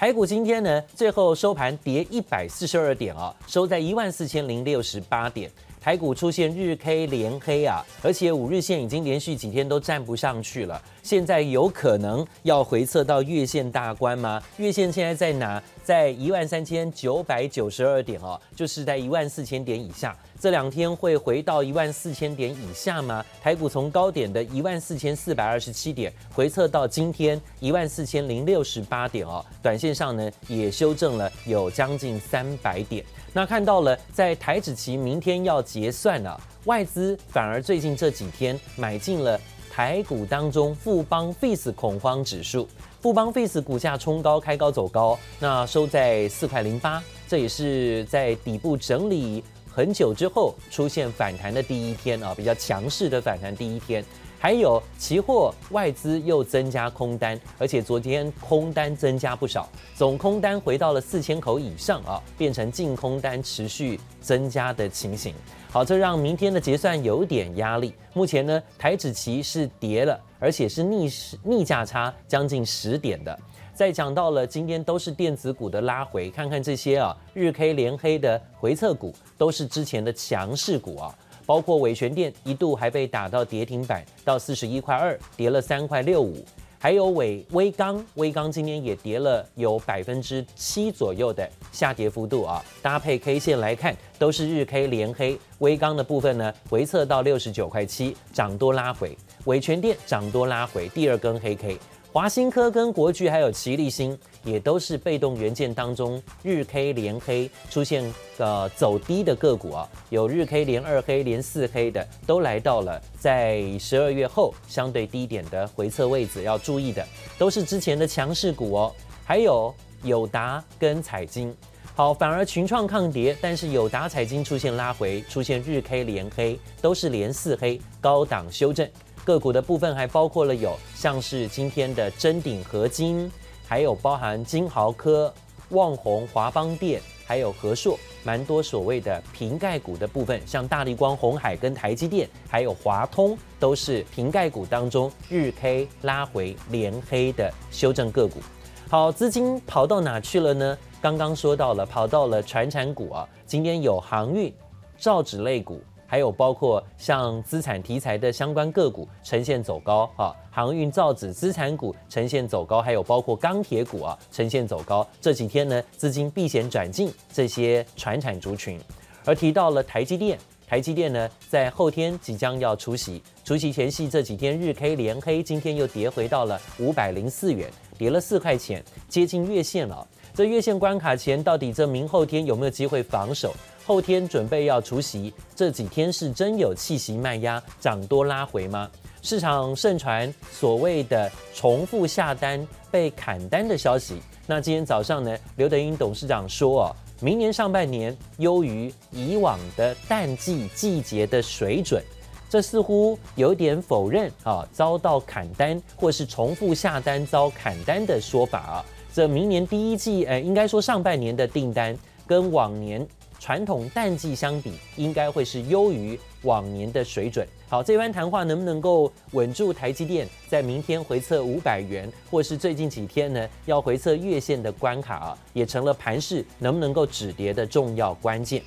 台股今天呢，最后收盘跌一百四十二点啊，收在一万四千零六十八点。台股出现日 K 连黑啊，而且五日线已经连续几天都站不上去了，现在有可能要回测到月线大关吗？月线现在在哪？在一万三千九百九十二点哦，就是在一万四千点以下。这两天会回到一万四千点以下吗？台股从高点的一万四千四百二十七点回测到今天一万四千零六十八点哦，短线上呢也修正了有将近三百点。那看到了在台指期明天要结算了，外资反而最近这几天买进了台股当中富邦 FEAS 恐慌指数。富邦 Face 股价冲高，开高走高，那收在四块零八，这也是在底部整理很久之后出现反弹的第一天啊，比较强势的反弹第一天。还有期货外资又增加空单，而且昨天空单增加不少，总空单回到了四千口以上啊，变成净空单持续增加的情形。好，这让明天的结算有点压力。目前呢，台指期是跌了，而且是逆逆价差将近十点的。再讲到了今天都是电子股的拉回，看看这些啊日 K 连黑的回测股，都是之前的强势股啊。包括伟诠电一度还被打到跌停板，到四十一块二，跌了三块六五。还有伟威刚，威刚今天也跌了有百分之七左右的下跌幅度啊。搭配 K 线来看，都是日 K 连黑。威刚的部分呢，回测到六十九块七，涨多拉回。伟诠电涨多拉回，第二根黑 K。华新科跟国巨还有奇力新也都是被动元件当中日 K 连黑出现呃走低的个股啊，有日 K 连二黑、连四黑的，都来到了在十二月后相对低点的回测位置，要注意的都是之前的强势股哦。还有友达跟彩晶，好，反而群创抗跌，但是友达、彩晶出现拉回，出现日 K 连黑，都是连四黑，高档修正。个股的部分还包括了有像是今天的臻鼎合金，还有包含金豪科、旺宏、华邦电，还有和硕，蛮多所谓的瓶盖股的部分，像大力光、红海跟台积电，还有华通，都是瓶盖股当中日 K 拉回连黑的修正个股。好，资金跑到哪去了呢？刚刚说到了，跑到了船产股啊，今天有航运、造纸类股。还有包括像资产题材的相关个股呈现走高啊，航运造纸资产股呈现走高，还有包括钢铁股啊呈现走高。这几天呢，资金避险转进这些传产族群，而提到了台积电，台积电呢在后天即将要除息，除息前夕这几天日 K 连黑，今天又跌回到了五百零四元，跌了四块钱，接近月线了。这月线关卡前，到底这明后天有没有机会防守？后天准备要除夕，这几天是真有气息卖压，涨多拉回吗？市场盛传所谓的重复下单被砍单的消息。那今天早上呢，刘德英董事长说哦，明年上半年优于以往的淡季季节的水准，这似乎有点否认啊，遭到砍单或是重复下单遭砍单的说法啊。这明年第一季，呃，应该说上半年的订单跟往年。传统淡季相比，应该会是优于往年的水准。好，这番谈话能不能够稳住台积电在明天回测五百元，或是最近几天呢要回测月线的关卡啊，也成了盘势能不能够止跌的重要关键。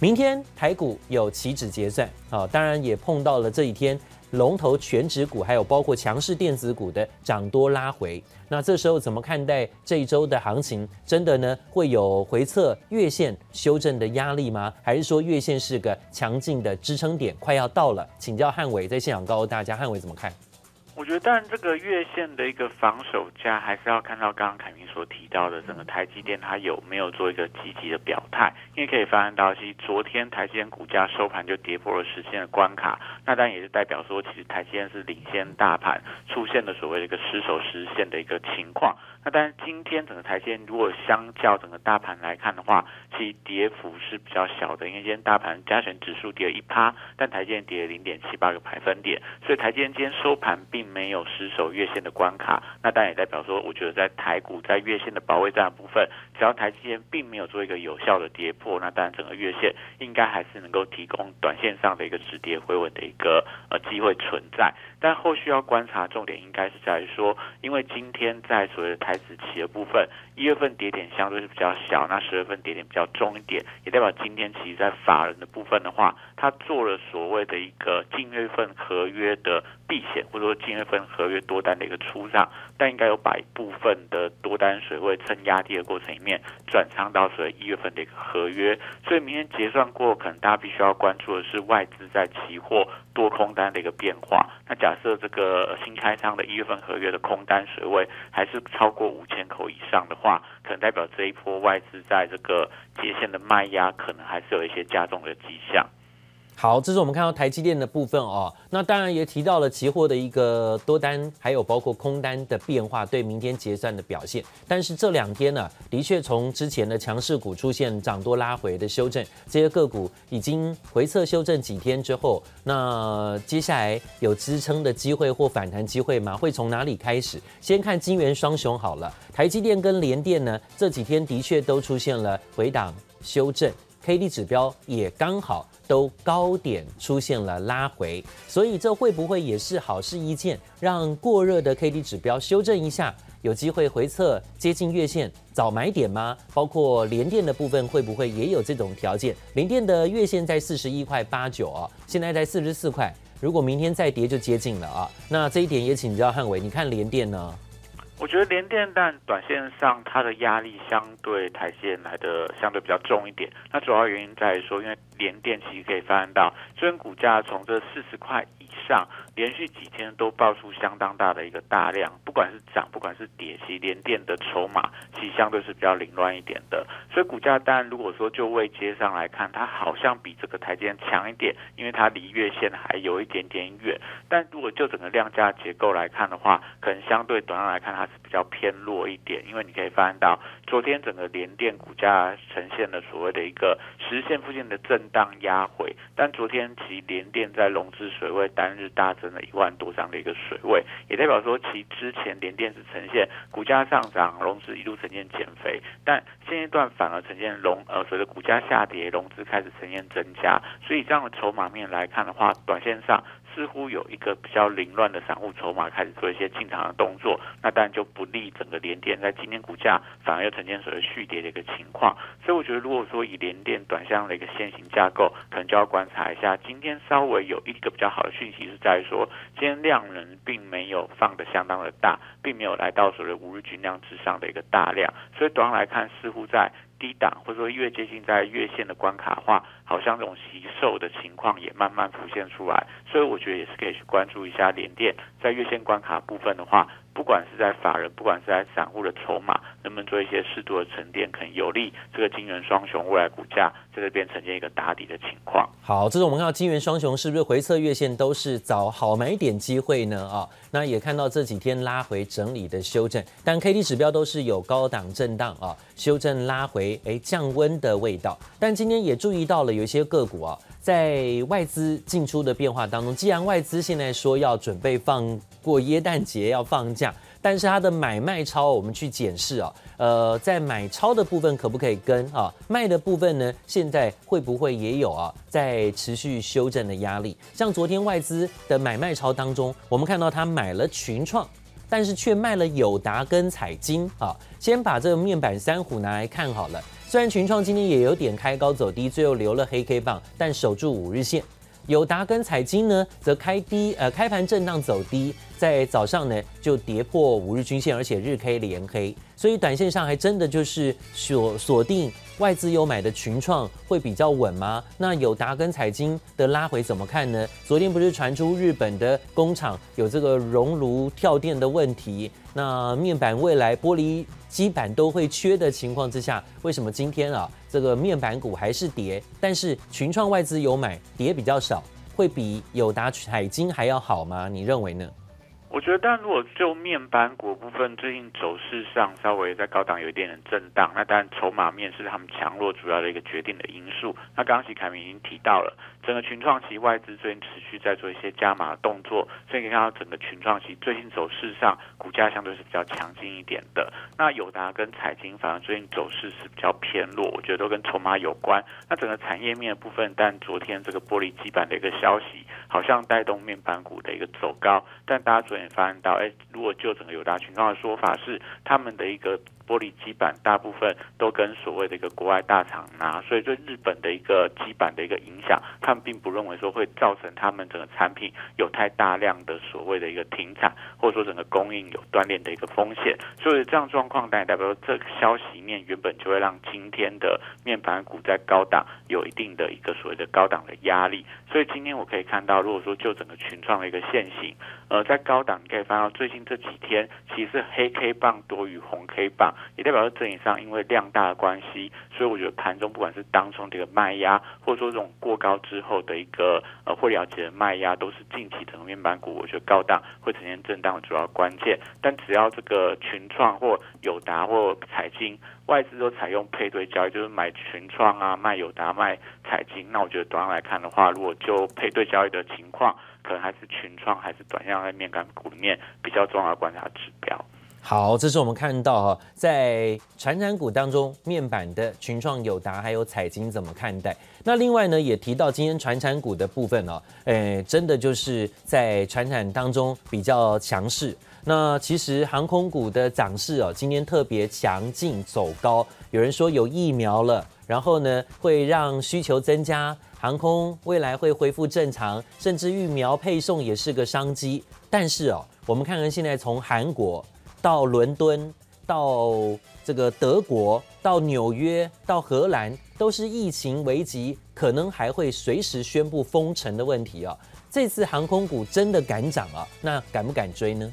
明天台股有期指结算啊，当然也碰到了这一天。龙头全指股，还有包括强势电子股的涨多拉回，那这时候怎么看待这一周的行情？真的呢会有回测月线修正的压力吗？还是说月线是个强劲的支撑点，快要到了？请教汉伟在现场告诉大家，汉伟怎么看？我觉得，当然这个月线的一个防守价，还是要看到刚刚凯明所提到的整个台积电它有没有做一个积极的表态。因为可以发现到，其实昨天台积电股价收盘就跌破了十线的关卡，那当然也是代表说，其实台积电是领先大盘出现了所谓的一个失守十线的一个情况。那当然今天整个台积电如果相较整个大盘来看的话，其实跌幅是比较小的，因为今天大盘加权指数跌了一趴，但台积电跌了零点七八个百分点，所以台积电今天收盘并。没有失守月线的关卡，那但也代表说，我觉得在台股在月线的保卫战部分，只要台积电并没有做一个有效的跌破，那当然整个月线应该还是能够提供短线上的一个止跌回稳的一个呃机会存在。但后续要观察重点应该是在于说，因为今天在所谓的台是企业部分一月份跌点相对是比较小，那十月份跌点比较重一点，也代表今天其实在法人的部分的话，他做了所谓的一个近月份合约的避险，或者说近月份合约多单的一个出让，但应该有把一部分的多单水位趁压低的过程里面转仓到所谓一月份的一个合约，所以明天结算过，可能大家必须要关注的是外资在期货多空单的一个变化。那假设这个新开仓的一月份合约的空单水位还是超过五千口以上的话，可能代表这一波外资在这个节线的卖压可能还是有一些加重的迹象。好，这是我们看到台积电的部分哦。那当然也提到了期货的一个多单，还有包括空单的变化，对明天结算的表现。但是这两天呢，的确从之前的强势股出现涨多拉回的修正，这些个股已经回测修正几天之后，那接下来有支撑的机会或反弹机会吗？会从哪里开始？先看金圆双雄好了，台积电跟联电呢，这几天的确都出现了回档修正。K D 指标也刚好都高点出现了拉回，所以这会不会也是好事一件，让过热的 K D 指标修正一下，有机会回测接近月线早买点吗？包括联电的部分会不会也有这种条件？联电的月线在四十一块八九啊，现在在四十四块，如果明天再跌就接近了啊。那这一点也请教汉伟，你看联电呢？我觉得联电但短线上它的压力相对台积电来的相对比较重一点，那主要原因在于说，因为联电其实可以发现到，虽然股价从这四十块上连续几天都爆出相当大的一个大量，不管是涨不管是跌，其连电的筹码其实相对是比较凌乱一点的，所以股价当然如果说就位阶上来看，它好像比这个台阶强一点，因为它离月线还有一点点远，但如果就整个量价结构来看的话，可能相对短上来看它。是比较偏弱一点，因为你可以发现到，昨天整个连电股价呈现了所谓的一个十线附近的震荡压回，但昨天其连电在融资水位单日大增了一万多张的一个水位，也代表说其之前联电是呈现股价上涨，融资一路呈现减肥，但现阶段反而呈现融呃随着股价下跌，融资开始呈现增加，所以这样的筹码面来看的话，短线上。似乎有一个比较凌乱的散户筹码开始做一些进场的动作，那当然就不利整个联电在今天股价反而又呈现所谓续跌的一个情况。所以我觉得，如果说以联电短线的一个线型架构，可能就要观察一下。今天稍微有一个比较好的讯息是在于说，今天量能并没有放得相当的大，并没有来到所谓五日均量之上的一个大量，所以短来看似乎在。低档或者说越接近在月线的关卡的话，好像这种惜售的情况也慢慢浮现出来，所以我觉得也是可以去关注一下联电在月线关卡部分的话。不管是在法人，不管是在散户的筹码，能不能做一些适度的沉淀，可能有利这个金元双雄未来股价在这边呈现一个打底的情况。好，这是我们看到金元双雄是不是回测月线都是找好买点机会呢？啊，那也看到这几天拉回整理的修正，但 K D 指标都是有高档震荡啊，修正拉回，哎，降温的味道。但今天也注意到了有一些个股啊，在外资进出的变化当中，既然外资现在说要准备放过耶诞节要放假。但是它的买卖超，我们去检视啊，呃，在买超的部分可不可以跟啊卖的部分呢？现在会不会也有啊在持续修正的压力？像昨天外资的买卖超当中，我们看到他买了群创，但是却卖了友达跟彩晶啊。先把这个面板三虎拿来看好了，虽然群创今天也有点开高走低，最后留了黑 K 棒，但守住五日线。友达跟彩晶呢，则开低，呃，开盘震荡走低，在早上呢就跌破五日均线，而且日 K 连黑，所以短线上还真的就是锁锁定外资有买的群创会比较稳吗？那友达跟彩晶的拉回怎么看呢？昨天不是传出日本的工厂有这个熔炉跳电的问题，那面板未来玻璃基板都会缺的情况之下，为什么今天啊？这个面板股还是跌，但是群创外资有买，跌比较少，会比友达、海晶还要好吗？你认为呢？我觉得，但如果就面板股部分，最近走势上稍微在高档有一点点震荡，那当然筹码面是他们强弱主要的一个决定的因素。那刚刚席凯明已经提到了，整个群创期外资最近持续在做一些加码动作，所以可以看到整个群创期最近走势上股价相对是比较强劲一点的。那友达跟彩晶反而最近走势是比较偏弱，我觉得都跟筹码有关。那整个产业面部分，但昨天这个玻璃基板的一个消息，好像带动面板股的一个走高，但大家昨天。发现到，哎，如果就整个友达群创的说法是，他们的一个。玻璃基板大部分都跟所谓的一个国外大厂拿，所以对日本的一个基板的一个影响，他们并不认为说会造成他们整个产品有太大量的所谓的一个停产，或者说整个供应有断裂的一个风险。所以这样状况，当然代表这个消息面原本就会让今天的面板股在高档有一定的一个所谓的高档的压力。所以今天我可以看到，如果说就整个群创的一个线型，呃，在高档你可以发现到最近这几天其实黑 K 棒多于红 K 棒。也代表着整体上，因为量大的关系，所以我觉得盘中不管是当中这个卖压，或者说这种过高之后的一个呃获利了结的卖压，都是近期整个面板股我觉得高档会呈现震荡的主要关键。但只要这个群创或友达或彩晶外资都采用配对交易，就是买群创啊，卖友达卖彩晶，那我觉得短来看的话，如果就配对交易的情况，可能还是群创还是短线在面板股里面比较重要的观察指标。好，这是我们看到哈，在传产股当中，面板的群创、友达还有彩晶怎么看待？那另外呢，也提到今天传产股的部分哦，诶，真的就是在传产当中比较强势。那其实航空股的涨势哦，今天特别强劲走高。有人说有疫苗了，然后呢会让需求增加，航空未来会恢复正常，甚至疫苗配送也是个商机。但是哦，我们看看现在从韩国。到伦敦，到这个德国，到纽约，到荷兰，都是疫情危机，可能还会随时宣布封城的问题啊。这次航空股真的敢涨啊？那敢不敢追呢？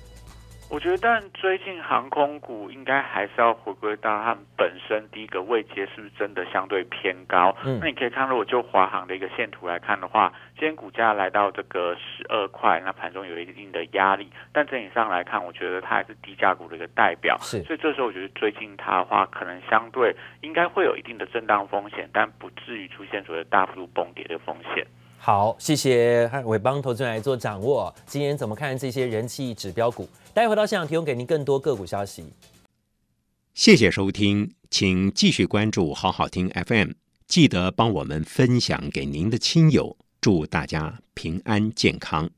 我觉得，但最近航空股应该还是要回归到它们本身第一个位阶是不是真的相对偏高？嗯，那你可以看，如果就华航的一个线图来看的话，今天股价来到这个十二块，那盘中有一定的压力。但整体上来看，我觉得它还是低价股的一个代表。是，所以这时候我觉得最近它的话，可能相对应该会有一定的震荡风险，但不至于出现所谓大幅度崩跌的风险。好，谢谢伟邦投资人来做掌握。今天怎么看这些人气指标股？待会回到现场提供给您更多个股消息。谢谢收听，请继续关注好好听 FM，记得帮我们分享给您的亲友，祝大家平安健康。